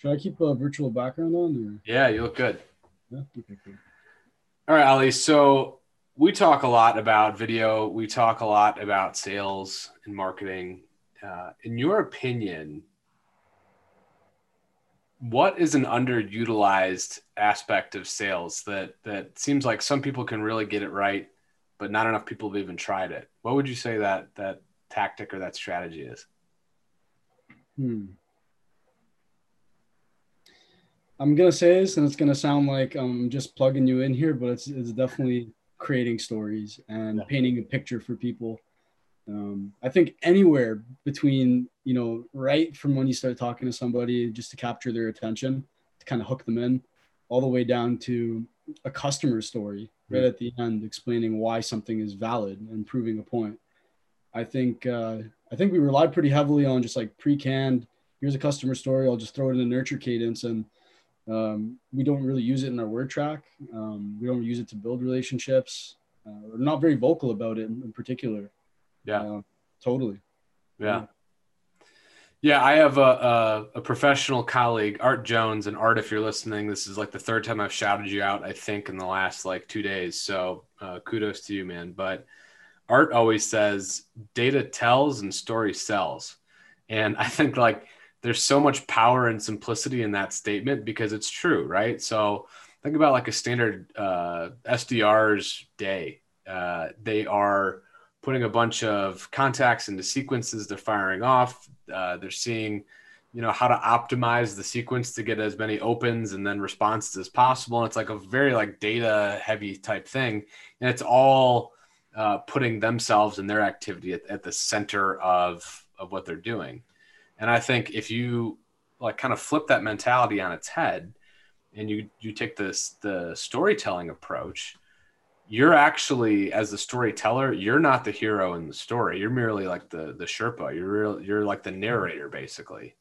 Should I keep a virtual background on? Or? Yeah, you look good. Yeah. Okay, cool. All right, Ali. So we talk a lot about video. We talk a lot about sales and marketing. Uh, in your opinion, what is an underutilized aspect of sales that that seems like some people can really get it right, but not enough people have even tried it? What would you say that that tactic or that strategy is? Hmm. I'm gonna say this, and it's gonna sound like I'm just plugging you in here, but it's it's definitely creating stories and yeah. painting a picture for people. Um, I think anywhere between you know right from when you start talking to somebody just to capture their attention, to kind of hook them in, all the way down to a customer story right mm-hmm. at the end, explaining why something is valid and proving a point. I think uh, I think we rely pretty heavily on just like pre-canned. Here's a customer story. I'll just throw it in a nurture cadence and um, we don't really use it in our word track. Um, we don't use it to build relationships. Uh, we're not very vocal about it in, in particular. Yeah, uh, totally. Yeah. Yeah, I have a, a, a, professional colleague, Art Jones, and Art, if you're listening, this is like the third time I've shouted you out, I think, in the last like two days. So uh, kudos to you, man. But Art always says data tells and story sells. And I think like there's so much power and simplicity in that statement because it's true, right? So think about like a standard uh, SDR's day. Uh, they are putting a bunch of contacts into sequences they're firing off. Uh, they're seeing, you know, how to optimize the sequence to get as many opens and then responses as possible. And it's like a very like data heavy type thing, and it's all uh, putting themselves and their activity at, at the center of of what they're doing. And I think if you like kind of flip that mentality on its head and you you take this the storytelling approach, you're actually as the storyteller, you're not the hero in the story. You're merely like the the Sherpa. You're real, you're like the narrator basically.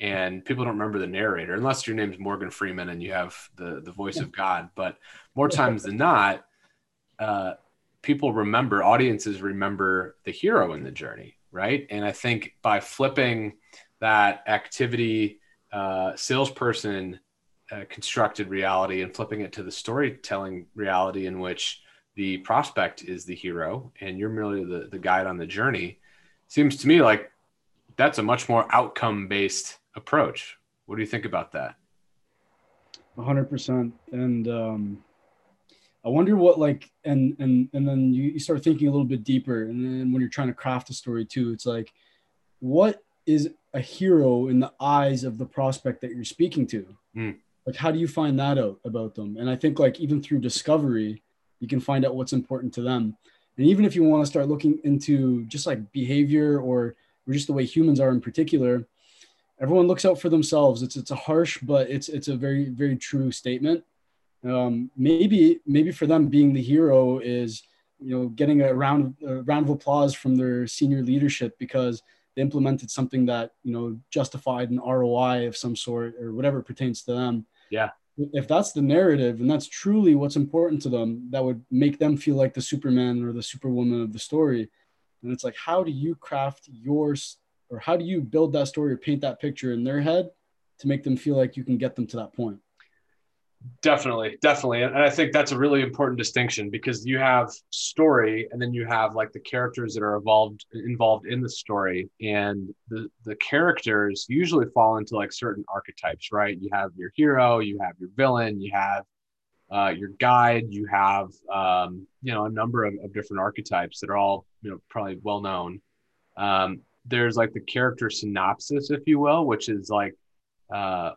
And people don't remember the narrator unless your name's Morgan Freeman and you have the the voice of God. But more times than not, uh, people remember audiences remember the hero in the journey right? And I think by flipping that activity uh, salesperson uh, constructed reality and flipping it to the storytelling reality in which the prospect is the hero and you're merely the, the guide on the journey seems to me like that's a much more outcome based approach. What do you think about that? 100%. And um, I wonder what like and and and then you, you start thinking a little bit deeper and then when you're trying to craft a story too it's like what is a hero in the eyes of the prospect that you're speaking to? Mm. like how do you find that out about them? And I think like even through discovery you can find out what's important to them. And even if you want to start looking into just like behavior or or just the way humans are in particular everyone looks out for themselves. It's it's a harsh but it's it's a very very true statement um, maybe maybe for them being the hero is you know getting a round a round of applause from their senior leadership because they implemented something that you know justified an ROI of some sort or whatever pertains to them. Yeah. If that's the narrative and that's truly what's important to them, that would make them feel like the Superman or the Superwoman of the story. And it's like, how do you craft yours or how do you build that story or paint that picture in their head to make them feel like you can get them to that point? Definitely, definitely. And I think that's a really important distinction because you have story and then you have like the characters that are involved involved in the story. And the, the characters usually fall into like certain archetypes, right? You have your hero, you have your villain, you have uh, your guide, you have um, you know, a number of, of different archetypes that are all, you know, probably well known. Um, there's like the character synopsis, if you will, which is like uh,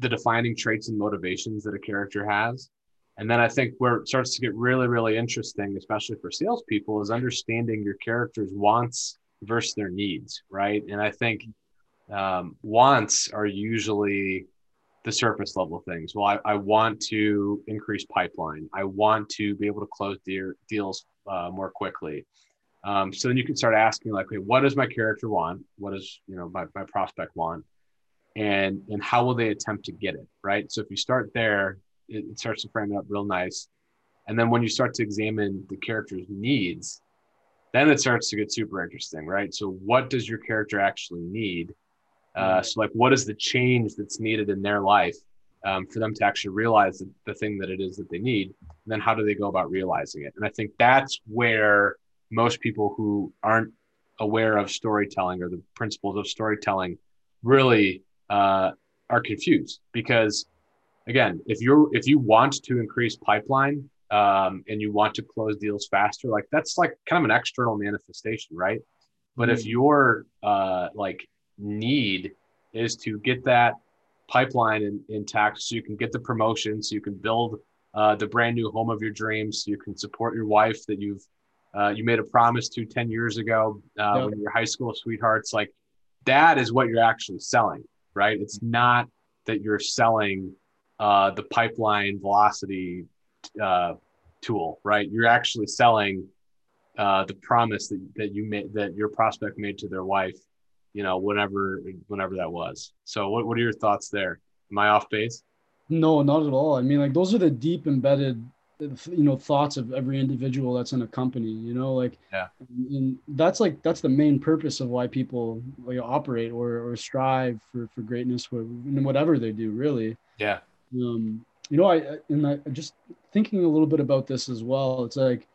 the defining traits and motivations that a character has. And then I think where it starts to get really, really interesting, especially for salespeople, is understanding your character's wants versus their needs, right? And I think um, wants are usually the surface level things. Well, I, I, want to increase pipeline. I want to be able to close de- deals uh, more quickly. Um, so then you can start asking, like, okay, what does my character want? What does you know my, my prospect want? And and how will they attempt to get it right? So if you start there it, it starts to frame it up real nice. And then when you start to examine the character's needs then it starts to get super interesting right? So what does your character actually need? Uh, so like, what is the change that's needed in their life um, for them to actually realize the, the thing that it is that they need? And then how do they go about realizing it? And I think that's where most people who aren't aware of storytelling or the principles of storytelling really uh, are confused because again if you're if you want to increase pipeline um, and you want to close deals faster like that's like kind of an external manifestation right? But mm-hmm. if your uh, like need is to get that pipeline in, intact so you can get the promotion so you can build uh, the brand new home of your dreams so you can support your wife that you've uh, you made a promise to 10 years ago uh, when you were high school sweethearts like that is what you're actually selling right? It's not that you're selling uh, the pipeline velocity uh, tool right? You're actually selling uh, the promise that, that you made that your prospect made to their wife you know whenever whenever that was. So what, what are your thoughts there? Am i off base? No not at all. I mean like those are the deep embedded you know thoughts of every individual that's in a company you know like yeah. and that's like that's the main purpose of why people like operate or or strive for for greatness in whatever they do really. Yeah. Um you know i and i just thinking a little bit about this as well it's like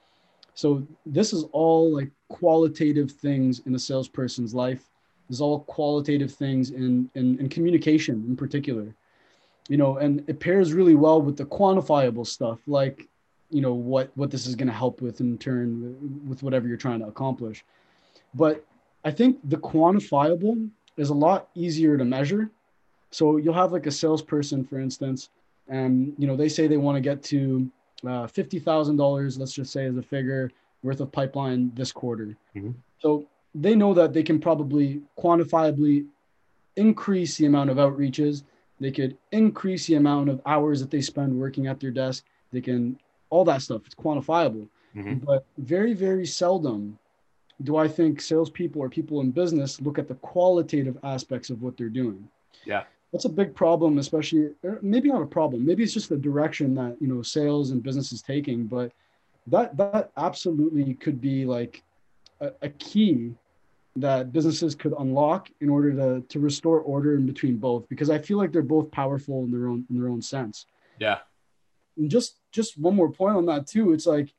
so this is all like qualitative things in a salesperson's life. This is all qualitative things in in, in communication in particular. You know and it pairs really well with the quantifiable stuff like you know what what this is going to help with in turn with whatever you're trying to accomplish. But i think the quantifiable is a lot easier to measure. So you'll have like a salesperson for instance and you know they say they want to get to uh, $50000 let's just say as a figure worth of pipeline this quarter. Mm-hmm. so they know that they can probably quantifiably increase the amount of outreaches. They could increase the amount of hours that they spend working at their desk. They can all that stuff. It's quantifiable. Mm-hmm. But very, very seldom do I think salespeople or people in business look at the qualitative aspects of what they're doing. Yeah. That's a big problem, especially maybe not a problem. Maybe it's just the direction that you know sales and business is taking, but that that absolutely could be like a, a key that businesses could unlock in order to to restore order in between both because I feel like they're both powerful in their own in their own sense. Yeah. And just just one more point on that too. It's like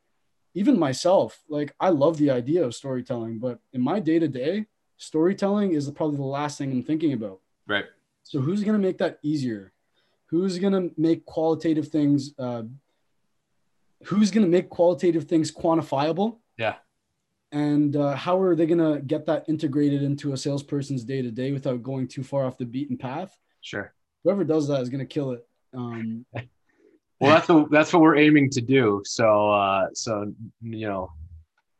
even myself, like I love the idea of storytelling, but in my day to day, storytelling is probably the last thing I'm thinking about. Right. So who's gonna make that easier? Who's gonna make qualitative things? Uh, who's gonna make qualitative things quantifiable? Yeah. And uh, how are they gonna get that integrated into a salesperson's day to day without going too far off the beaten path? Sure. Whoever does that is gonna kill it. Um, well, that's what that's what we're aiming to do. So, uh, so you know,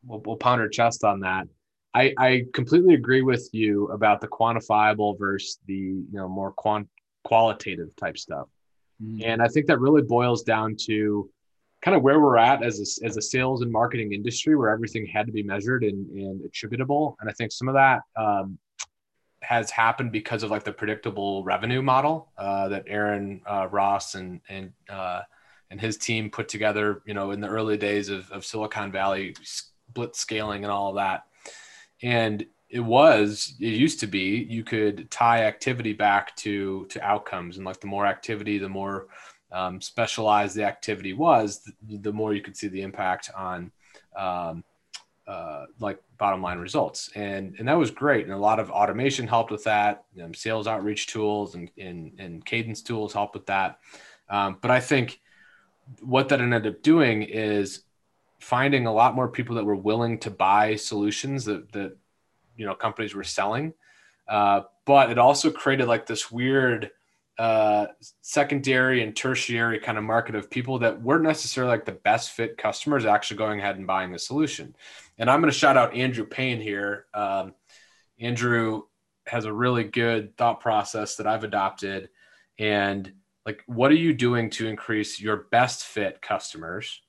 we'll, we'll pound our chest on that. I, I completely agree with you about the quantifiable versus the you know more quant qualitative type stuff, mm-hmm. and I think that really boils down to kind of where we're at as a, as a sales and marketing industry, where everything had to be measured and, and attributable. And I think some of that um, has happened because of like the predictable revenue model uh, that Aaron uh, Ross and and uh, and his team put together. You know, in the early days of, of Silicon Valley, blitzscaling and all of that. And it was it used to be you could tie activity back to to outcomes, and like the more activity, the more um, specialized the activity was, the, the, more you could see the impact on. Um, uh, like bottom line results. And and that was great. And a lot of automation helped with that. Um, sales outreach tools and, and and cadence tools helped with that. Um, but i think what that ended up doing is finding a lot more people that were willing to buy solutions that that you know companies were selling. Uh, but it also created like this weird uh, secondary and tertiary kind of market of people that weren't necessarily like the best fit customers actually going ahead and buying the solution. And I'm going to shout out Andrew Payne here. Um, Andrew has a really good thought process that I've adopted. And like, what are you doing to increase your best fit customers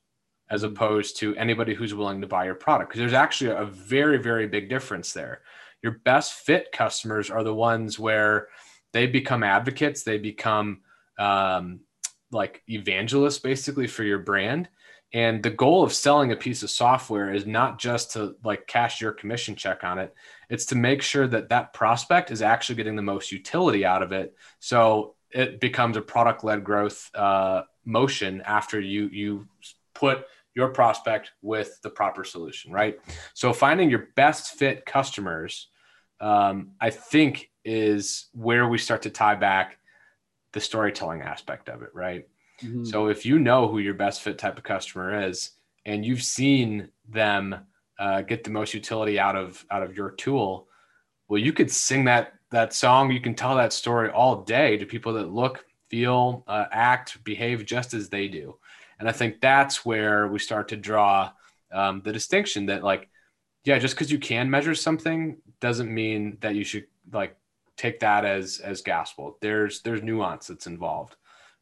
as opposed to anybody who's willing to buy your product? Because there's actually a very, very big difference there. Your best fit customers are the ones where they become advocates they become um, like evangelists basically for your brand And the goal of selling a piece of software is not just to like cash your commission check on it. It's to make sure that that prospect is actually getting the most utility out of it. So it becomes a product led growth uh, motion after you you put your prospect with the proper solution, right? So finding your best fit customers, um, I think, is where we start to tie back the storytelling aspect of it, right? Mm-hmm. So if you know who your best fit type of customer is, and you've seen them uh, get the most utility out of out of your tool, well, you could sing that that song. You can tell that story all day to people that look, feel, uh, act, behave just as they do. And I think that's where we start to draw um, the distinction that, like, yeah, just because you can measure something doesn't mean that you should like take that as as gospel. There's there's nuance that's involved.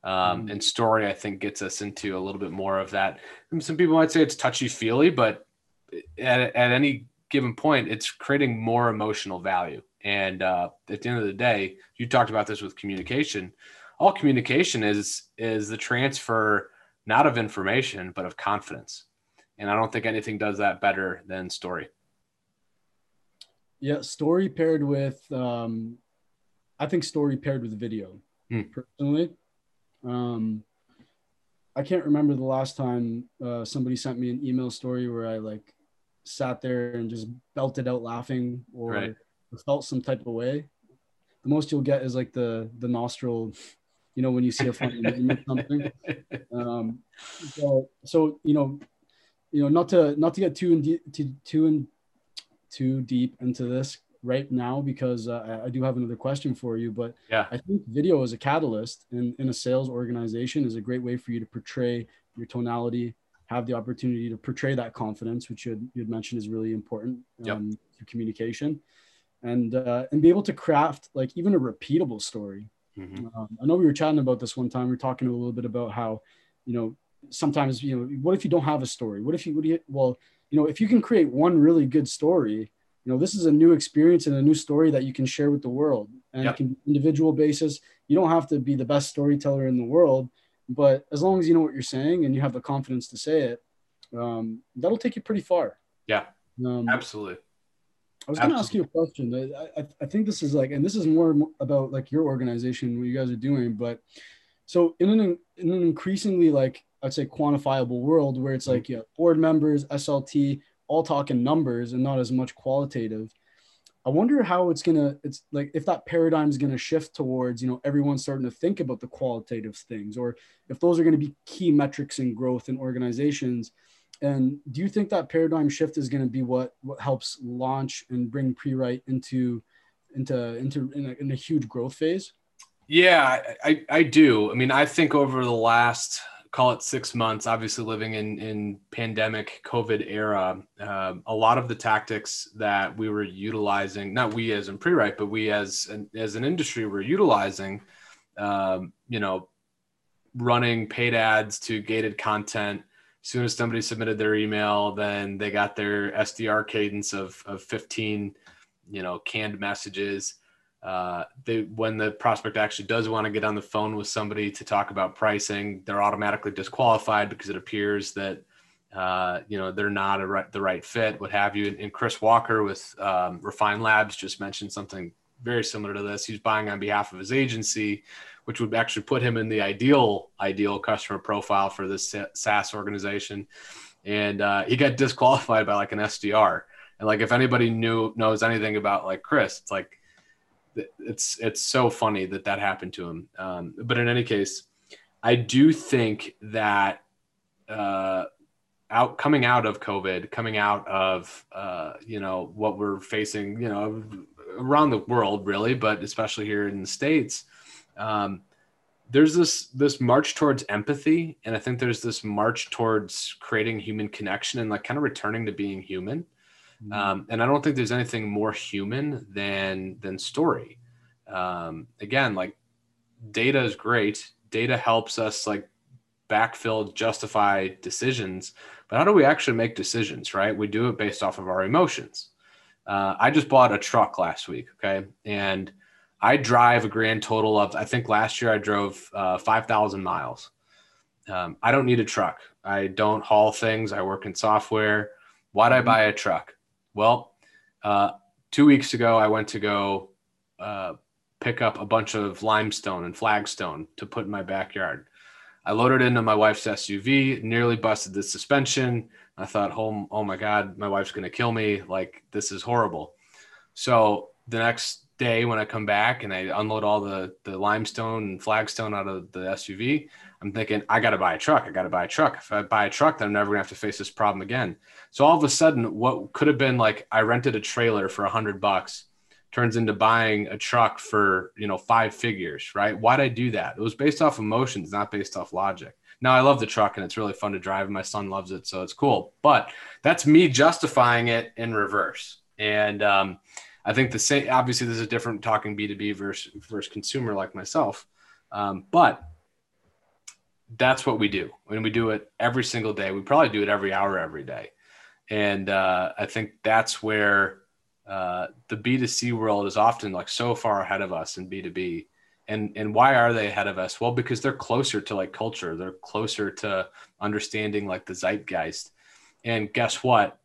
Um, mm. And story, I think, gets us into a little bit more of that. Some people might say it's touchy feely, but at, at any given point, it's creating more emotional value. And uh, at the end of the day, you talked about this with communication. All communication is is the transfer not of information but of confidence. And I don't think anything does that better than story. Yeah, story paired with, um, I think story paired with video. Hmm. Personally, um, I can't remember the last time uh, somebody sent me an email story where I like sat there and just belted out laughing or right. felt some type of way. The most you'll get is like the the nostril, you know, when you see a funny meme or something. Um, so, so you know, you know, not to not to get too in de- too too in too deep into this right now because uh, I do have another question for you. But yeah, I think video as a catalyst in, in a sales organization is a great way for you to portray your tonality, have the opportunity to portray that confidence, which you had, you had mentioned is really important um, yep. to communication, and uh, and be able to craft like even a repeatable story. Mm-hmm. Um, I know we were chatting about this one time. We are talking a little bit about how, you know, sometimes you know, what if you don't have a story? What if you, what do you, well, you know, if you can create one really good story, you know, this is a new experience and a new story that you can share with the world, and yep. it can individual basis. You don't have to be the best storyteller in the world but as long as you know what you're saying and you have the confidence to say it, um, that'll take you pretty far. Yeah, um, absolutely. I was going to ask you a question. I, I, I, think this is like, and this is more about like your organization, what you guys are doing. But so in an in an increasingly like I'd say quantifiable world where it's mm-hmm. like board members, SLT, all talking numbers and not as much qualitative. I wonder how it's gonna. It's like if that paradigm is gonna shift towards you know everyone starting to think about the qualitative things, or if those are to be key metrics in growth in organizations. And do you think that paradigm shift is to be what what helps launch and bring pre-write into into into in a, in a huge growth phase? Yeah, I, I do. I mean, I think over the last call it six months, obviously living in in pandemic COVID era, um, a lot of the tactics that we were utilizing, not we as in pre-write, but we as an, as an industry were utilizing, um, you know, running paid ads to gated content. As soon as somebody submitted their email, then they got their SDR cadence of of 15, you know, canned messages uh, they when the prospect actually does want to get on the phone with somebody to talk about pricing, they're automatically disqualified because it appears that uh, you know they're not right, the right fit, what have you. And, and Chris Walker with um, Refine Labs just mentioned something very similar to this. He's buying on behalf of his agency, which would actually put him in the ideal ideal customer profile for this SaaS organization, and uh, he got disqualified by like an SDR. And like if anybody knew knows anything about like Chris, it's like it's it's so funny that that happened to him. Um, but in any case, I do think that uh, out coming out of COVID, coming out of uh, you know what we're facing, you know, around the world really, but especially here in the states. Um, there's this this march towards empathy and i think there's this march towards creating human connection and like kind of returning to being human Mm-hmm. Um, and I don't think there's anything more human than than story. Um, again, like data is great. Data helps us like backfill, justify decisions. But how do we actually make decisions? Right? We do it based off of our emotions. Uh, I just bought a truck last week. Okay, and I drive a grand total of I think last year I drove uh, five thousand miles. um, I don't need a truck. I don't haul things. I work in software. Why'd I buy a truck? Well, uh, two weeks ago, I went to go uh, pick up a bunch of limestone and flagstone to put in my backyard. I loaded into my wife's SUV, nearly busted the suspension. I thought, oh, oh my God, my wife's going to kill me. Like, this is horrible. So the next day when I come back and I unload all the the limestone and flagstone out of the SUV, I'm thinking I got to buy a truck. I got to buy a truck. If I buy a truck, then I'm never gonna have to face this problem again. So all of a sudden, what could have been like I rented a trailer for a hundred bucks turns into buying a truck for you know five figures, right? Why'd I do that? It was based off emotions, not based off logic. Now I love the truck and it's really fun to drive. And my son loves it, so it's cool. But that's me justifying it in reverse. And um, I think the same. Obviously, this is different talking B two B versus versus consumer like myself, um, but that's what we do. When we do it every single day, we probably do it every hour every day, and uh, I think that's where uh, the B two C world is often like so far ahead of us in B two B. And and why are they ahead of us? Well, because they're closer to like culture. They're closer to understanding like the zeitgeist. And guess what?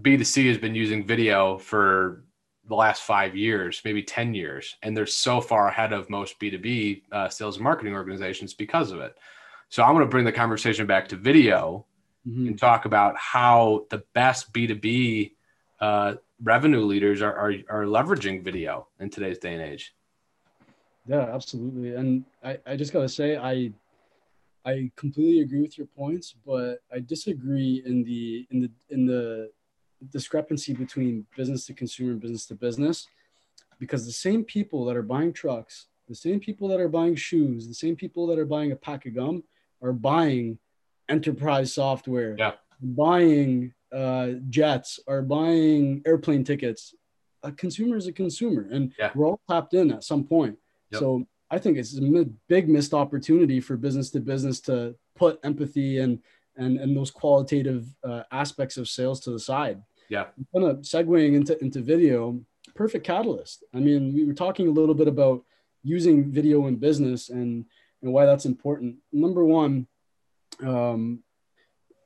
B2C has been using video for the last five years, maybe 10 years, and they're so far ahead of most B2B uh, sales and marketing organizations because of it. So I'm going to bring the conversation back to video mm-hmm. and talk about how the best B2B uh, revenue leaders are, are, are leveraging video in today's day and age. Yeah, absolutely. And I, I just got to say, I, I completely agree with your points, but I disagree in the, in the, in the, discrepancy between business to consumer and business to business because the same people that are buying trucks, the same people that are buying shoes, the same people that are buying a pack of gum are buying enterprise software, yeah. buying uh, jets, are buying airplane tickets. A consumer is a consumer, and yeah. we're all tapped in at some point. Yep. So I think it's a big missed opportunity for business to business to put empathy and and and those qualitative uh, aspects of sales to the side. Yeah. Kind of segueing into, into video, perfect catalyst. I mean, we were talking a little bit about using video in business and, and why that's important. Number one, um,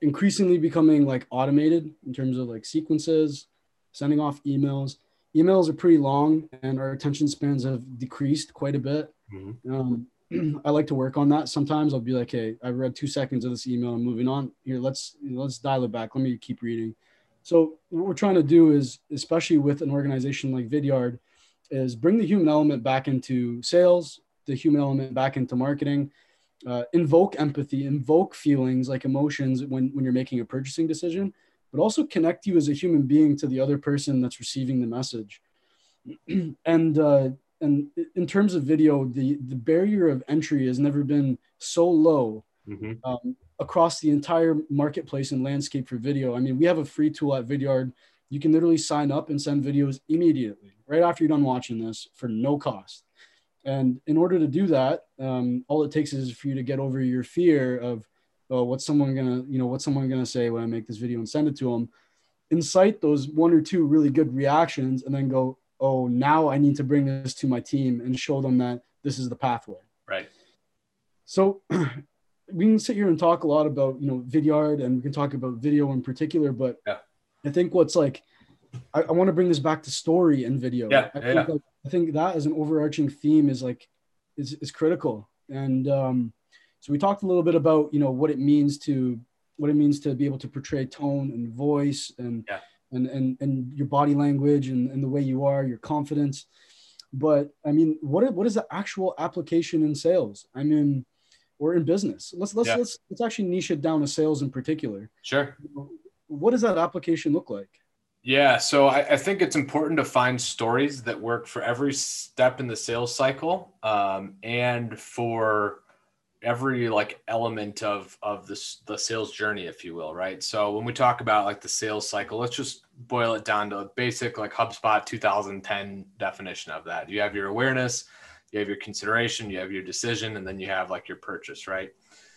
increasingly becoming like automated in terms of like sequences, sending off emails. Emails are pretty long and our attention spans have decreased quite a bit. Mm-hmm. Um, I like to work on that. Sometimes I'll be like, "Hey, I read two seconds of this email. I'm moving on. Here, let's let's dial it back. Let me keep reading." So what we're trying to do is, especially with an organization like Vidyard, is bring the human element back into sales, the human element back into marketing, uh, invoke empathy, invoke feelings like emotions when, when you're making a purchasing decision, but also connect you as a human being to the other person that's receiving the message. and uh, and in terms of video, the the barrier of entry has never been so low. Mm-hmm. Um, across the entire marketplace and landscape for video. I mean, we have a free tool at Vidyard. You can literally sign up and send videos immediately, right after you're done watching this for no cost. And in order to do that, um, all it takes is for you to get over your fear of, oh, what's someone gonna, you know, what's someone gonna say when I make this video and send it to them. Incite those one or two really good reactions, and then go, oh, now I need to bring this to my team and show them that this is the pathway. Right. So we can sit here and talk a lot about you know vidyard and we can talk about video in particular but yeah. i think what's like i, I want to bring this back to story and video yeah, I, yeah. Think like, I think that as an overarching theme is like is, is critical and um, so we talked a little bit about you know what it means to what it means to be able to portray tone and voice and yeah. and, and and your body language and, and the way you are your confidence but i mean what what is the actual application in sales i mean or in business. Let's let's yeah. let's let's actually niche it down to sales in particular. Sure. What does that application look like? Yeah, so I, I think it's important to find stories that work for every step in the sales cycle, um, and for every like element of of this the sales journey, if you will, right? So when we talk about like the sales cycle, let's just boil it down to a basic like HubSpot 2010 definition of that. You have your awareness, you have your consideration, you have your decision, and then you have like your purchase, right?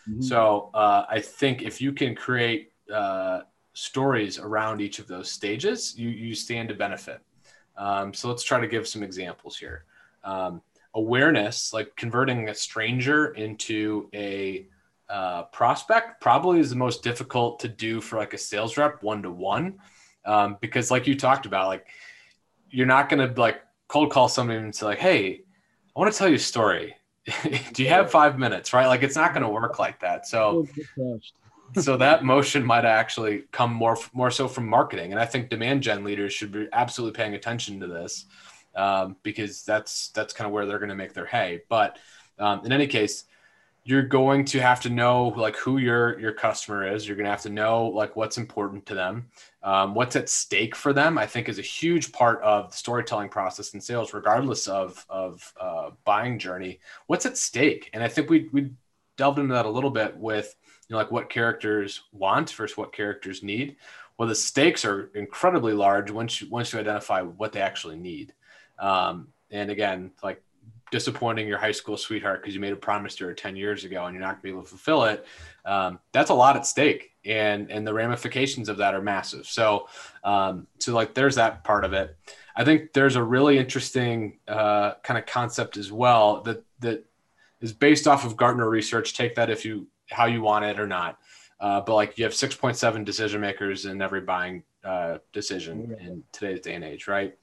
Mm-hmm. So uh, I think if you can create uh, stories around each of those stages, you you stand to benefit. Um, so let's try to give some examples here. Um, awareness, like converting a stranger into a uh, prospect probably is the most difficult to do for like a sales rep one to one because like you talked about like you're not going to like cold call somebody and say like hey i want to tell you a story. Do you have five minutes right? Like it's not going to work like that. So so that motion might actually come more more so from marketing and i think demand gen leaders should be absolutely paying attention to this um, because that's that's kind of where they're going to make their hay. But um, in any case you're going to have to know like who your your customer is. You're going to have to know like what's important to them um, what's at stake for them i think is a huge part of the storytelling process in sales regardless of of uh, buying journey. What's at stake? And i think we we delved into that a little bit with you know like what characters want versus what characters need. Well the stakes are incredibly large once you once you identify what they actually need. Um, and again like disappointing your high school sweetheart because you made a promise to her 10 years ago and you're not going to be able to fulfill it um, that's a lot at stake and and the ramifications of that are massive. So um, so like there's that part of it. I think there's a really interesting uh, kind of concept as well that that is based off of gartner research. Take that if you how you want it or not. Uh, but like you have 6.7 decision makers in every buying uh, decision in today's day and age right?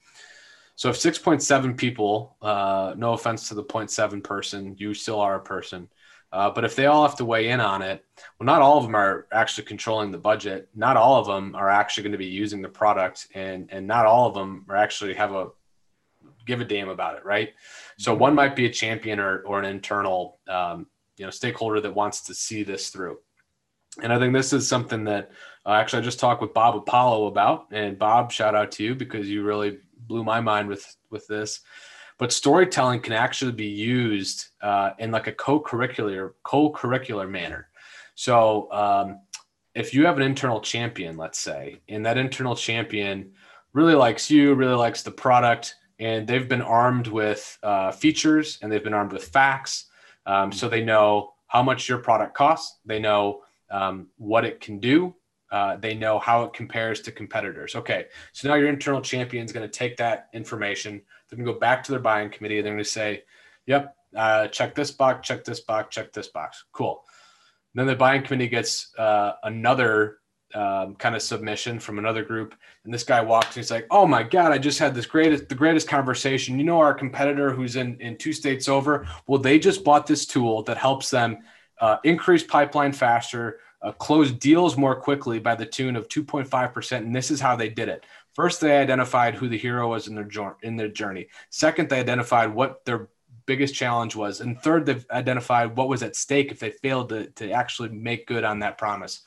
So if 6.7 people, uh, no offense to the 0.7 person, you still are a person. Uh, but if they all have to weigh in on it, well, not all of them are actually controlling the budget. Not all of them are actually going to be using the product, and and not all of them are actually have a give a damn about it, right? So one might be a champion or or an internal um, you know stakeholder that wants to see this through. And I think this is something that uh, actually I just talked with Bob Apollo about. And Bob, shout out to you because you really blew my mind with with this. But storytelling can actually be used uh, in like a co-curricular co-curricular manner. So um, if you have an internal champion, let's say, and that internal champion really likes you, really likes the product, and they've been armed with uh, features and they've been armed with facts, um, so they know how much your product costs. They know um, what it can do uh, they know how it compares to competitors. Okay, so now your internal champion is going to take that information. They're going to go back to their buying committee. And they're going to say, "Yep, uh, check this box, check this box, check this box." Cool. And then the buying committee gets uh, another um, kind of submission from another group, and this guy walks and he's like, "Oh my god, I just had this greatest, the greatest conversation. You know, our competitor who's in in two states over. Well, they just bought this tool that helps them uh, increase pipeline faster." uh, closed deals more quickly by the tune of 2.5%. And this is how they did it. First, they identified who the hero was in their, in their journey. Second, they identified what their biggest challenge was. And third, they've identified what was at stake if they failed to, to actually make good on that promise.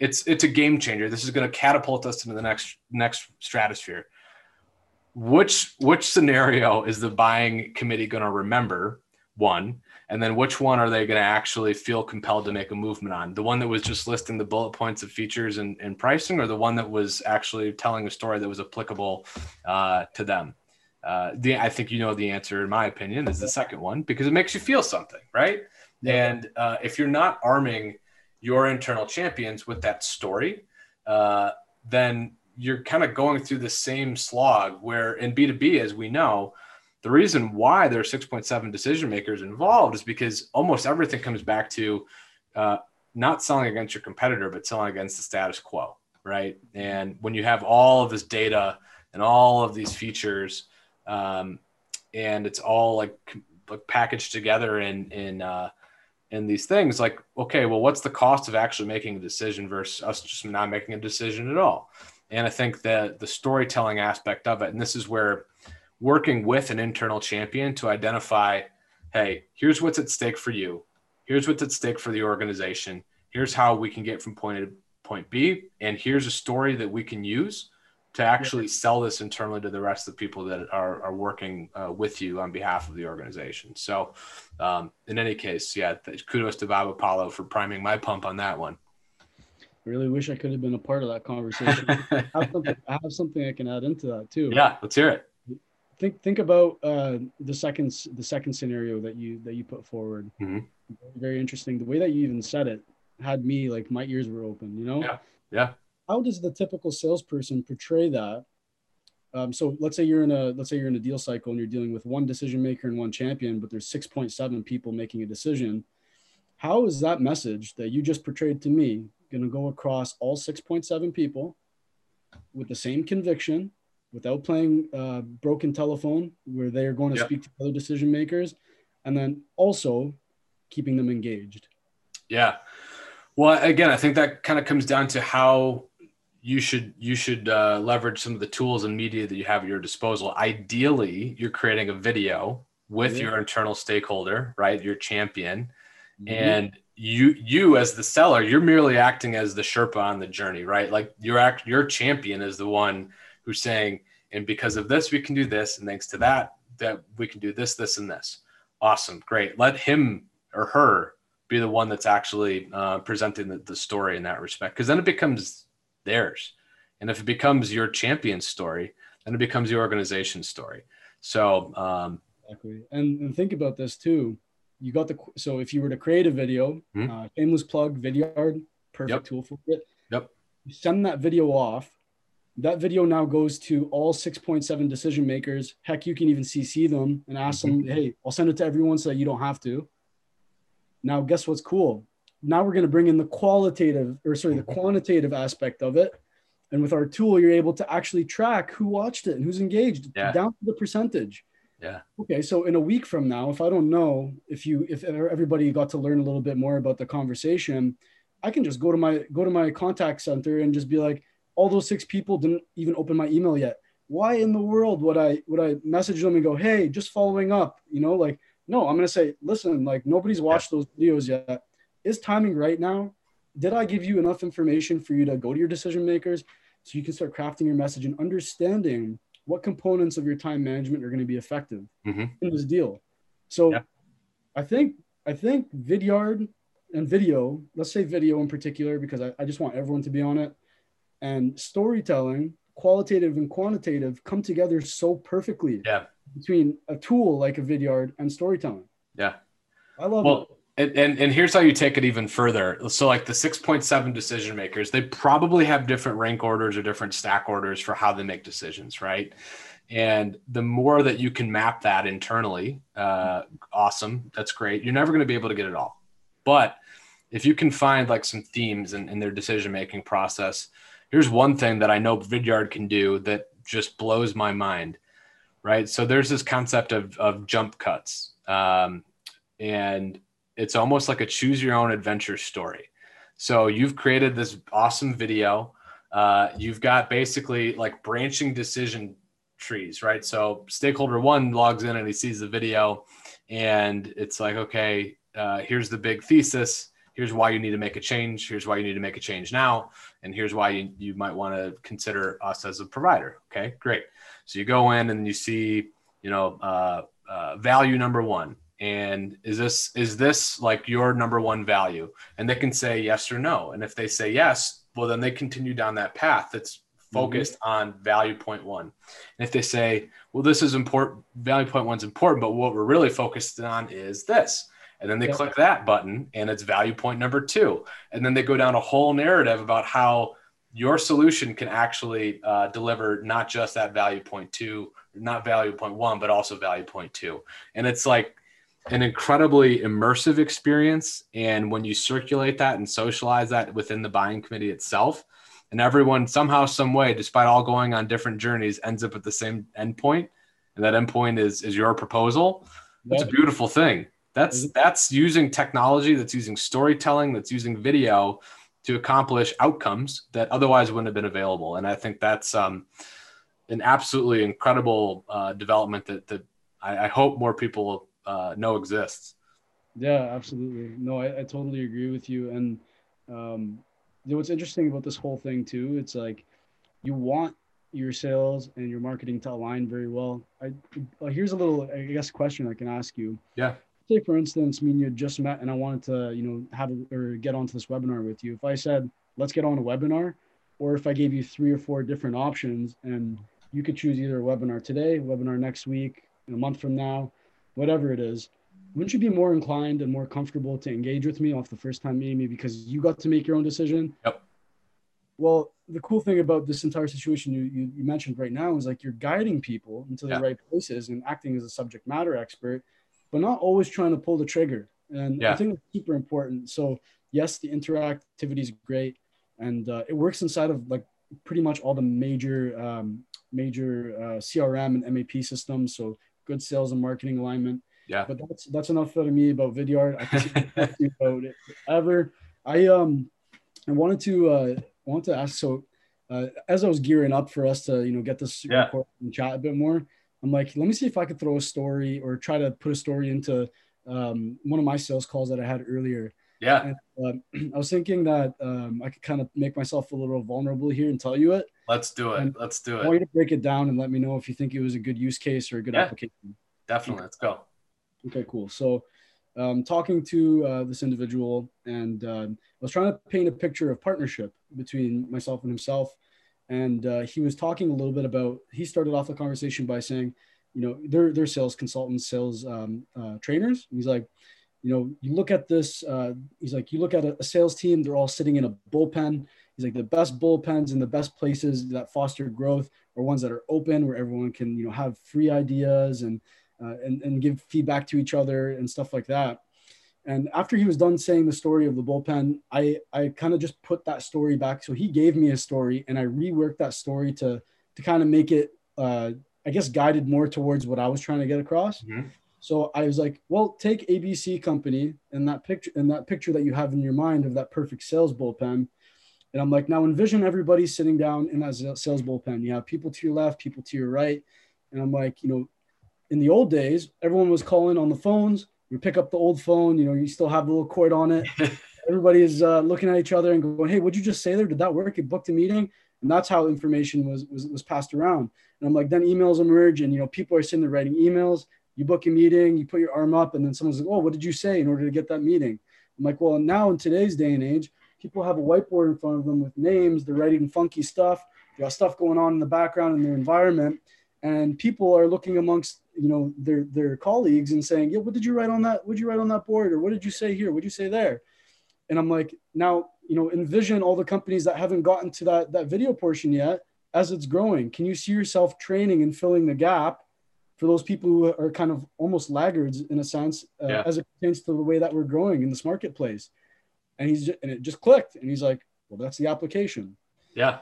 It's, it's a game changer. This is going to catapult us into the next, next stratosphere. Which, which scenario is the buying committee going to remember? One, and then which one are they going to actually feel compelled to make a movement on? The one that was just listing the bullet points of features and, and pricing or the one that was actually telling a story that was applicable uh, to them? Uh, the, i think you know the answer in my opinion is the second one because it makes you feel something right? Yeah. and uh, if you're not arming your internal champions with that story uh, then you're kind of going through the same slog where in b2b as we know the reason why there are 6.7 decision makers involved is because almost everything comes back to uh, not selling against your competitor, but selling against the status quo, right? And when you have all of this data and all of these features, um, and it's all like, like packaged together in in uh, in these things, like okay, well, what's the cost of actually making a decision versus us just not making a decision at all? And I think that the storytelling aspect of it, and this is where working with an internal champion to identify hey, here's what's at stake for you. Here's what's at stake for the organization. Here's how we can get from point A to point B. And here's a story that we can use to actually sell this internally to the rest of the people that are, are working uh, with you on behalf of the organization. So, um, in any case, yeah, kudos to Bob Apollo for priming my pump on that one. I really wish I could have been a part of that conversation. I, have I have something I can add into that too. Yeah, let's hear it think think about uh, the second the second scenario that you that you put forward. Mm-hmm. Very interesting. The way that you even said it had me like my ears were open. You know. Yeah. Yeah. How does the typical salesperson portray that? Um, so let's say you're in a let's say you're in a deal cycle and you're dealing with one decision maker and one champion, but there's 6.7 people making a decision. how is that message that you just portrayed to me going to go across all 6.7 people with the same conviction without playing uh, broken telephone where they are going to Yep. speak to other decision makers and then also keeping them engaged Yeah. Well, again, I think that kind of comes down to how you should you should uh, leverage some of the tools and media that you have at your disposal. Ideally, you're creating a video with Yeah. your internal stakeholder, right? Your champion, Mhm. and you you as the seller, you're merely acting as the Sherpa on the journey, right? Like your act your champion is the one who's saying, and because of this, we can do this, and thanks to that, that we can do this, this, and this. Awesome, great. Let him or her be the one that's actually uh, presenting the, the story in that respect because then it becomes theirs and if it becomes your champion's story then it becomes your organization's story so um, Exactly. And, and think about this too. You got the so if you were to create a video, Mhm. uh, shameless plug, Vidyard, perfect Yep. tool for it. Yep. You send that video off. That video now goes to all 6.7 decision makers. Heck, you can even CC them and ask mm-hmm. them, hey, I'll send it to everyone so that you don't have to. Now, guess what's cool? Now we're going to bring in the qualitative or sorry, the mm-hmm. quantitative aspect of it. And with our tool, you're able to actually track who watched it and who's engaged Yeah. down to the percentage. Yeah. Okay, so in a week from now, if I don't know if you if everybody got to learn a little bit more about the conversation, I can just go to my go to my contact center and just be like, all those six people didn't even open my email yet. Why in the world would I would I message them and go, hey, just following up? You know, like no, I'm gonna say, listen, like nobody's watched those videos yet. Is timing right now? Did I give you enough information for you to go to your decision makers so you can start crafting your message and understanding what components of your time management are going to be effective Mhm. in this deal? So Yeah. I think I think Vidyard and video, let's say video in particular, because I, I just want everyone to be on it, and storytelling, qualitative and quantitative come together so perfectly yeah. between a tool like a Vidyard and storytelling. yeah. I love well it. and, and and here's how you take it even further. So like the 6.7 decision makers they probably have different rank orders or different stack orders for how they make decisions right? And the more that you can map that internally uh, awesome. That's great. You're never going to be able to get it all. But if you can find like some themes in, in their decision making process here's one thing that i know vidyard can do that just blows my mind right so there's this concept of, of jump cuts um, and it's almost like a choose your own adventure story. So you've created this awesome video. Uh, you've got basically like branching decision trees, right? So stakeholder one logs in and he sees the video, and it's like, okay, uh, here's the big thesis. Here's why you need to make a change. Here's why you need to make a change now. And here's why you, you might want to consider us as a provider. Okay, great. So you go in and you see, you know, uh, uh, value number one and is this is this like your number one value and they can say yes or no and if they say yes well then they continue down that path that's focused on value point one and if they say well this is important value point one's important but what we're really focused on is this and then they Yep. click that button and it's value point number two and then they go down a whole narrative about how your solution can actually uh, deliver not just that value point two not value point one but also value point two and it's like an incredibly immersive experience. And when you circulate that and socialize that within the buying committee itself, and everyone somehow, some way, despite all going on different journeys, ends up at the same endpoint, and that endpoint is is your proposal. That's a beautiful thing. That's that's using technology, that's using storytelling, that's using video to accomplish outcomes that otherwise wouldn't have been available. And I think that's um, an absolutely incredible uh, development that that I, I hope more people uh, know exists. Yeah, absolutely. No, I, I totally agree with you. And um, you know, what's interesting about this whole thing too, it's like you want your sales and your marketing to align very well. I uh, here's a little, I guess, question I can ask you. Yeah. Say, for instance, me and you just met, and I wanted to, you know, have a, or get onto this webinar with you. If I said, let's get on a webinar, or if I gave you three or four different options, and you could choose either a webinar today, webinar next week, a month from now, whatever it is, wouldn't you be more inclined and more comfortable to engage with me off the first time meeting me because you got to make your own decision? Yep. Well, the cool thing about this entire situation you, you, you mentioned right now is like you're guiding people into the Yeah. right places and acting as a subject matter expert, but not always trying to pull the trigger and Yeah. I think it's super important. So yes, the interactivity is great, and uh, it works inside of like pretty much all the major um, major uh, CRM and MAP systems. So good sales and marketing alignment. Yeah. But that's that's enough of me about Vidyard. I can talk about it ever. I um I wanted to uh wanted to ask so uh, as I was gearing up for us to you know get this Yeah. and chat a bit more, I'm like, let me see if I could throw a story or try to put a story into um, one of my sales calls that I had earlier. Yeah. Um, I was thinking that um, I could kind of make myself a little vulnerable here and tell you it. Let's do it. And Let's do it. I want you to break it down and let me know if you think it was a good use case or a good Yeah. application. Definitely. Let's go. Okay, cool. So, um, talking to uh, this individual, and um I was trying to paint a picture of partnership between myself and himself. And uh, he was talking a little bit about. He started off the conversation by saying, you know, they're they're sales consultants, sales um, uh, trainers. And he's like, you know, you look at this. Uh, he's like, you look at a, a sales team. They're all sitting in a bullpen. He's like, the best bullpens and the best places that foster growth are ones that are open, where everyone can, you know, have free ideas and uh, and, and give feedback to each other and stuff like that. And after he was done saying the story of the bullpen, I, I kind of just put that story back. So he gave me a story and I reworked that story to, to kind of make it, uh, I guess, guided more towards what I was trying to get across. Mhm. So I was like, well, take ABC company and that picture and that picture that you have in your mind of that perfect sales bullpen. And I'm like, now envision everybody sitting down in that sales bullpen. You have people to your left, people to your right. And I'm like, you know, in the old days, everyone was calling on the phones. You pick up the old phone, you know, you still have the little cord on it. Everybody is uh, looking at each other and going, "Hey, what'd you just say there? Did that work? You booked a meeting?" And that's how information was was, was passed around. And I'm like, then emails emerge, and you know, people are sitting there writing emails. You book a meeting, you put your arm up, and then someone's like, "Oh, what did you say in order to get that meeting?" I'm like, "Well, now in today's day and age, people have a whiteboard in front of them with names. They're writing funky stuff. They got stuff going on in the background in their environment, and people are looking amongst you know their their colleagues and saying, "Yeah, what did you write on that? What did you write on that board? Or what did you say here? What did you say there?" And I'm like, now you know, envision all the companies that haven't gotten to that that video portion yet as it's growing. Can you see yourself training and filling the gap for those people who are kind of almost laggards in a sense uh, Yeah. as it pertains to the way that we're growing in this marketplace? And he's just, and it just clicked, and he's like, "Well, that's the application. Yeah.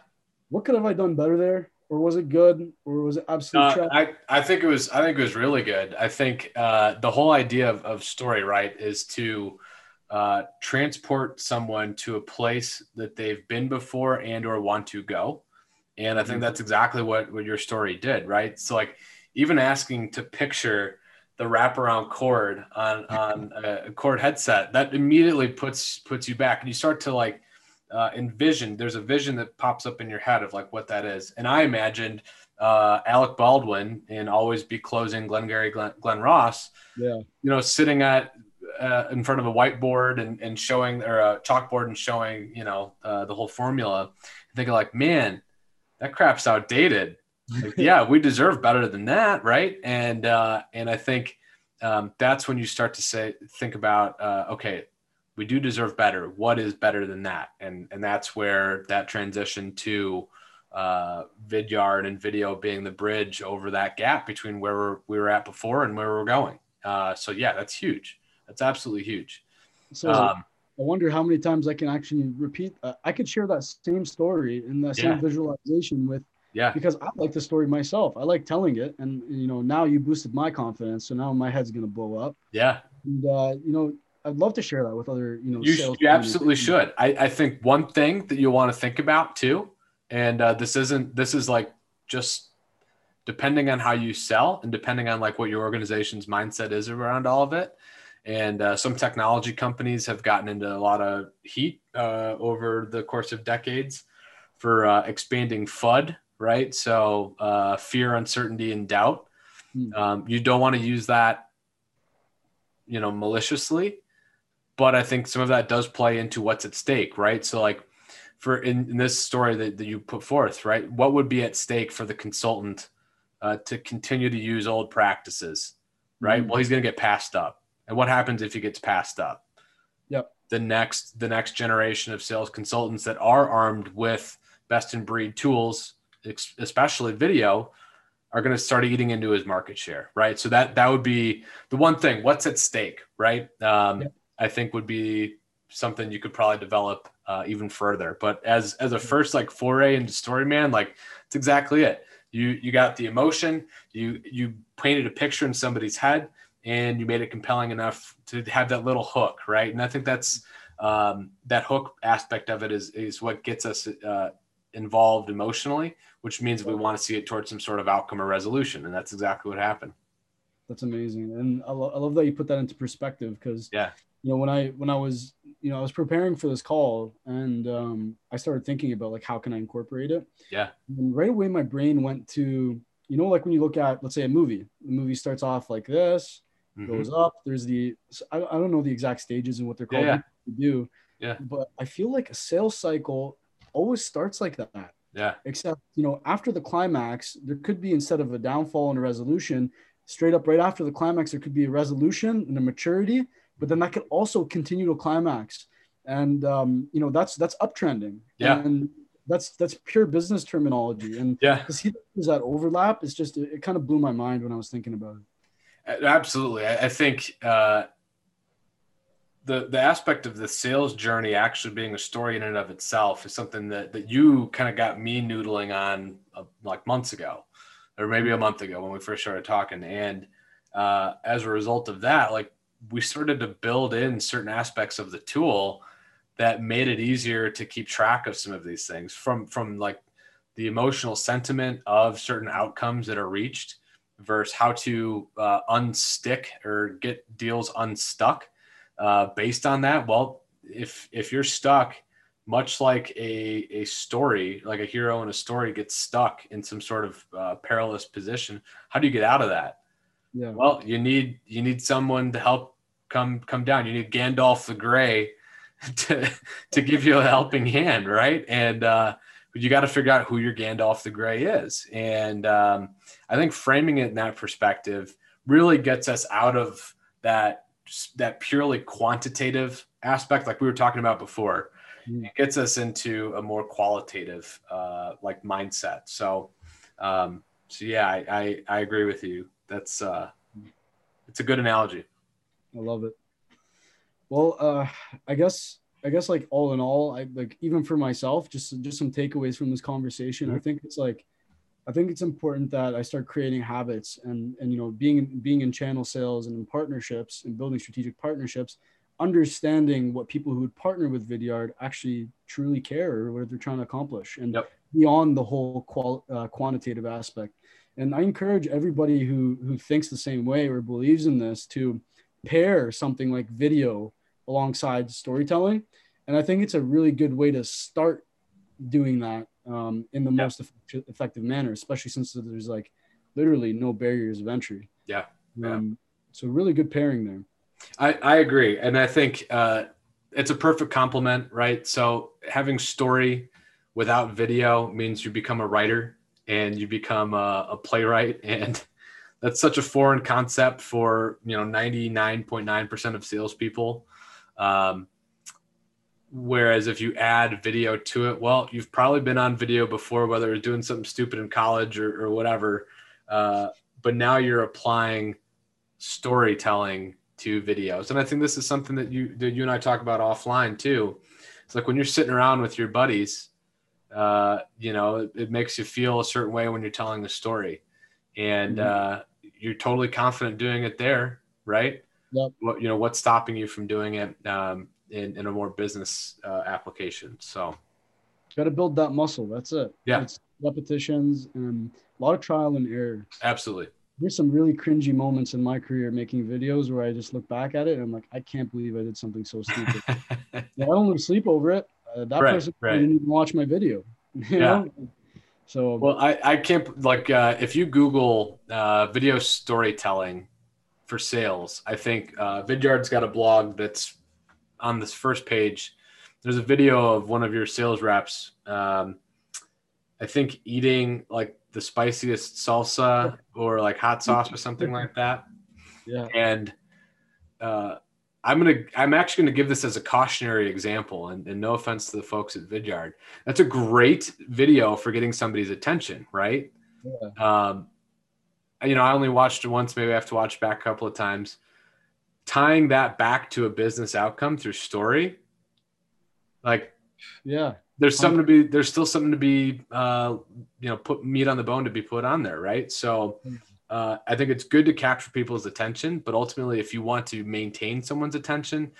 What could have I done better there?" Or was it good? Or was it absolute Uh. I, I think it was I think it was really good. I think uh, the whole idea of, of story right is to uh, transport someone to a place that they've been before and or want to go. And I think Mhm. that's exactly what, what your story did, right? So like even asking to picture the wraparound cord on on a cord headset that immediately puts puts you back and you start to like uh, envision there's a vision that pops up in your head of like what that is. And i imagined uh, alec baldwin in always be closing glengarry glenn, Glen ross yeah, you know sitting at uh, in front of a whiteboard and, and showing or a chalkboard and showing you know uh, the whole formula. Thinking like man that crap's outdated. Like, yeah, we deserve better than that, right? And uh, and I think um, that's when you start to say think about uh, okay, we do deserve better. What is better than that? And and that's where that transition to uh, Vidyard and video being the bridge over that gap between where we're, we were at before and where we're going. Uh, so yeah, that's huge. That's absolutely huge. so Um, I wonder how many times I can actually repeat. Uh, I could share that same story and that same Yeah. visualization with yeah, because I like the story myself. I like telling it, and you know now you boosted my confidence, so now my head's gonna blow up. yeah. And uh, you know I'd love to share that with other you know. You, sales you absolutely should. I, I think one thing that you want to think about too, and uh, this isn't this is like just depending on how you sell and depending on like what your organization's mindset is around all of it. And uh, some technology companies have gotten into a lot of heat uh, over the course of decades for uh, expanding FUD, right? So uh, fear, uncertainty, and doubt. Hmm. Um, you don't want to use that, you know, maliciously but I think some of that does play into what's at stake, right? So, like for in, in this story that, that you put forth, right? What would be at stake for the consultant uh, to continue to use old practices, right? Mhm. Well, he's going to get passed up, and what happens if he gets passed up? Yep. The next the next generation of sales consultants that are armed with best in breed tools, especially video, are going to start eating into his market share, right? So that that would be the one thing. What's at stake, right? Um, Yep. I think would be something you could probably develop uh, even further. But as as a first like foray into story man, like it's exactly it. You you got the emotion, you you painted a picture in somebody's head, and you made it compelling enough to have that little hook, right? And I think that's um, that hook aspect of it is is what gets us uh, involved emotionally, which means we want to see it towards some sort of outcome or resolution, and that's exactly what happened. That's amazing, and I, lo- I love that you put that into perspective because yeah, you know when I when I was you know I was preparing for this call and um, I started thinking about like how can I incorporate it. Yeah, and right away my brain went to you know like when you look at let's say a movie, the movie starts off like this, mm-hmm. goes up. There's the I, I don't know the exact stages and what they're called. Yeah, yeah. do. Yeah, but I feel like a sales cycle always starts like that. Yeah. Except, you know, after the climax, there could be instead of a downfall and a resolution, straight up right after the climax, there could be a resolution and a maturity, but then that could also continue to climax. And um, you know, that's that's uptrending. Yeah. And that's that's pure business terminology. And yeah, to see that overlap, it's just it, it, kind of blew my mind when I was thinking about it. Absolutely. I, I think uh the the aspect of the sales journey actually being a story in and of itself is something that that you kind of got me noodling on uh, like months ago or maybe a month ago when we first started talking and uh, as a result of that like we started to build in certain aspects of the tool that made it easier to keep track of some of these things from from like the emotional sentiment of certain outcomes that are reached versus how to uh, unstick or get deals unstuck uh, based on that, well, if if you're stuck, much like a a story, like a hero in a story gets stuck in some sort of uh, perilous position, how do you get out of that? Yeah. Well, you need you need someone to help come come down. You need Gandalf the Grey to to give you a helping hand, right? And uh, you got to figure out who your Gandalf the Grey is. And um, I think framing it in that perspective really gets us out of that that purely quantitative aspect, like we were talking about before, mm. it gets us into a more qualitative uh, like mindset. So, um, so yeah, I, I, I agree with you. That's uh, it's a good analogy. I love it. Well, uh, I guess I guess like all in all, I like even for myself, just just some takeaways from this conversation. Mm-hmm. I think it's like I think it's important that I start creating habits and and you know being being in channel sales and in partnerships and building strategic partnerships, understanding what people who would partner with Vidyard actually truly care or what they're trying to accomplish, and yep. beyond the whole qual, uh, quantitative aspect. And I encourage everybody who who thinks the same way or believes in this to pair something like video alongside storytelling. And I think it's a really good way to start doing that um, in the yeah. most effective, effective manner, especially since there's like literally no barriers of entry. Yeah. Um, So really good pairing there. I, I agree. And I think uh, it's a perfect complement, right? So having story without video means you become a writer and you become a, a playwright. And that's such a foreign concept for, you know, 99.9% of salespeople. Um, Whereas if you add video to it, well, you've probably been on video before, whether it's doing something stupid in college or, or whatever. Uh, but now you're applying storytelling to videos. And I think this is something that you that you and I talk about offline too. It's like when you're sitting around with your buddies, uh, you know, it, it, makes you feel a certain way when you're telling the story. And mm-hmm. uh, you're totally confident doing it there, right? Yep. What you know, what's stopping you from doing it um, in, in a more business uh, application. So, got to build that muscle. That's it. Yeah. It's repetitions and a lot of trial and error. Absolutely. There's some really cringy moments in my career making videos where I just look back at it and I'm like, I can't believe I did something so stupid. I don't lose sleep over it. Uh, that right, person right. didn't even watch my video. You yeah. Know? So well, I, I can't like uh, if you Google uh, video storytelling for sales, I think uh, Vidyard's got a blog that's on this first page, there's a video of one of your sales reps. Um, I think eating like the spiciest salsa or like hot sauce or something like that. Yeah. And uh, I'm gonna I'm actually gonna give this as a cautionary example, and, and no offense to the folks at Vidyard. That's a great video for getting somebody's attention, right? Yeah. Um, you know, I only watched it once. Maybe I have to watch back a couple of times tying that back to a business outcome through story, like yeah, there's something to be there's still something to be uh, you know put meat on the bone to be put on there, right? So. Uh, I think it's good to capture people's attention, but ultimately, if you want to maintain someone's attention,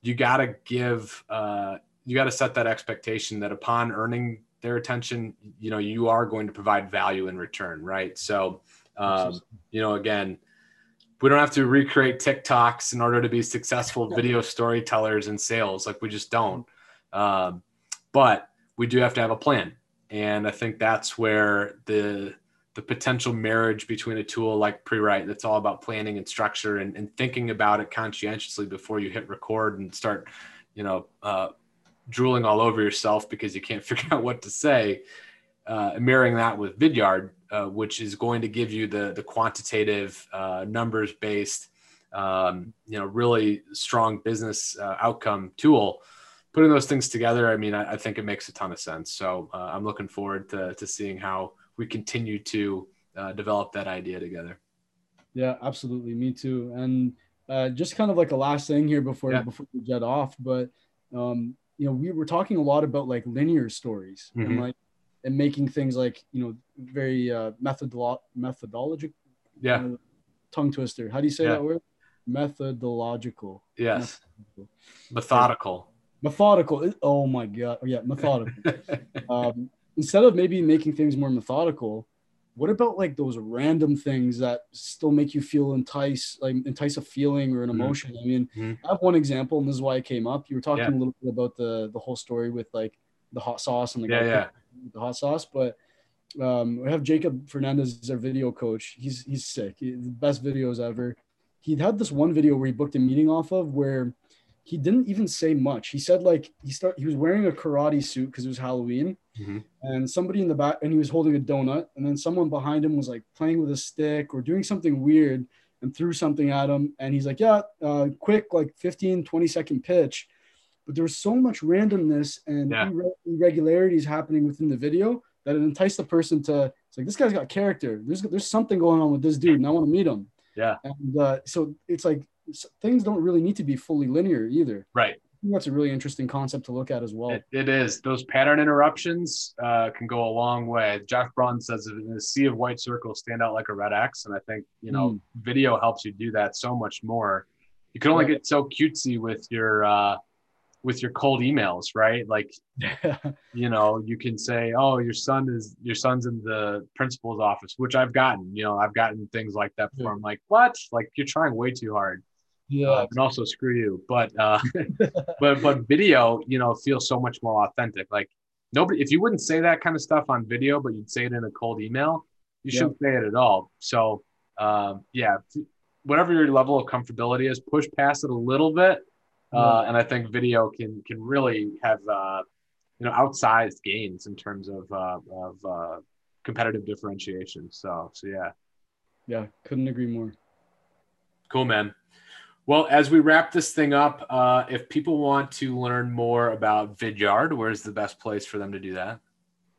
you got to give, uh, you got to set that expectation that upon earning their attention, you know, you are going to provide value in return, right? So, um, you know, again, we don't have to recreate TikToks in order to be successful video storytellers and sales. Like we just don't. Um, but we do have to have a plan, and I think that's where the the potential marriage between a tool like Pre-Write that's all about planning and structure and, and thinking about it conscientiously before you hit record and start, you know, uh, drooling all over yourself because you can't figure out what to say. Uh, marrying that with Vidyard, uh, which is going to give you the the quantitative, uh, numbers based, um, you know, really strong business uh, outcome tool. Putting those things together, I mean, I, I, think it makes a ton of sense. So uh, I'm looking forward to to seeing how we continue to uh, develop that idea together. Yeah, absolutely. Me too. And uh, just kind of like a last thing here before yeah. before we jet off, but um, you know, we were talking a lot about like linear stories mm-hmm. and like and making things like you know very uh, methodolo- methodological. Yeah. Uh, tongue twister. How do you say yeah. that word? Methodological. Yes. Methodical. Methodical. Oh my god. Yeah, methodical. um, instead of maybe making things more methodical, what about like those random things that still make you feel entice, like entice a feeling or an mm-hmm. emotion? Mm-hmm. I mean, mm-hmm. I have one example, and this is why it came up. You were talking yeah. a little bit about the the whole story with like the hot sauce and the yeah, yeah. the hot sauce, but um, we have Jacob Fernandez as our video coach. He's he's sick. He, the best videos ever. He had this one video where he booked a meeting off of where he didn't even say much. He said like he start he was wearing a karate suit because it was Halloween, mm-hmm. and somebody in the back and he was holding a donut, and then someone behind him was like playing with a stick or doing something weird and threw something at him, and he's like, yeah, uh, quick like 15, 20 second pitch, but there was so much randomness and yeah. irregularities happening within the video that it enticed the person to it's like this guy's got character. There's there's something going on with this dude, and I want to meet him. Yeah. And uh, so it's like things don't really need to be fully linear either. Right. that's a really interesting concept to look at as well. it, it is. Those pattern interruptions uh, can go a long way. Jeff Braun says, in a sea of white circles, stand out like a red X. And I think, you know, mm. video helps you do that so much more. You can only get so cutesy with your, uh, with your cold emails, right? Like, you know, you can say, "Oh, your son is your son's in the principal's office," which I've gotten. You know, I've gotten things like that before. Yeah. I'm like, "What? Like, you're trying way too hard." Yeah, uh, and also screw you. But uh, but but video, you know, feels so much more authentic. Like nobody, if you wouldn't say that kind of stuff on video, but you'd say it in a cold email, you shouldn't say it at all. So um, yeah, whatever your level of comfortability is, push past it a little bit, uh, and I think video can can really have uh, you know outsized gains in terms of uh, of uh, competitive differentiation. So so yeah, yeah, couldn't agree more. Cool, man. Well, as we wrap this thing up, uh, if people want to learn more about Vidyard, where's the best place for them to do that?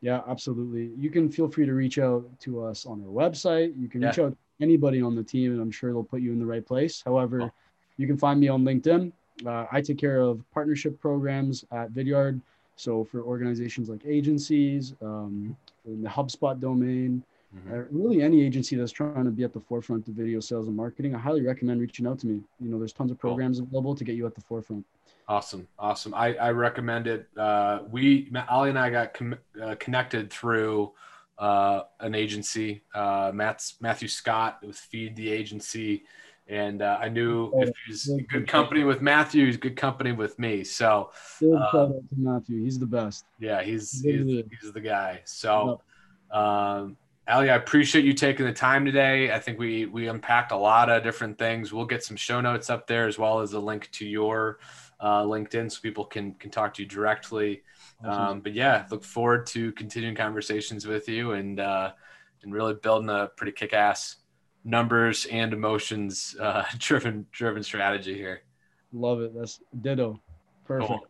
Yeah, absolutely. You can feel free to reach out to us on our website. You can yeah. reach out to anybody on the team, and I'm sure they'll put you in the right place. However, cool. you can find me on LinkedIn. Uh, I take care of partnership programs at Vidyard. So for organizations like agencies, um, in the HubSpot domain, Mm-hmm. Uh, really, any agency that's trying to be at the forefront of video sales and marketing, I highly recommend reaching out to me. You know, there's tons of programs cool. available to get you at the forefront. Awesome, awesome. I, I recommend it. Uh, we Ali and I got com- uh, connected through uh, an agency, uh, Matt's Matthew Scott with Feed the Agency, and uh, I knew oh, if he's good company with Matthew, he's good company with me. So, Matthew. He's the best. Yeah, he's he's, he's the guy. So. Um, Ali, I appreciate you taking the time today. I think we we unpacked a lot of different things. We'll get some show notes up there as well as a link to your uh, LinkedIn so people can can talk to you directly. Awesome. Um, but yeah, look forward to continuing conversations with you and uh, and really building a pretty kick ass numbers and emotions uh, driven driven strategy here. Love it. That's ditto. Perfect. Cool.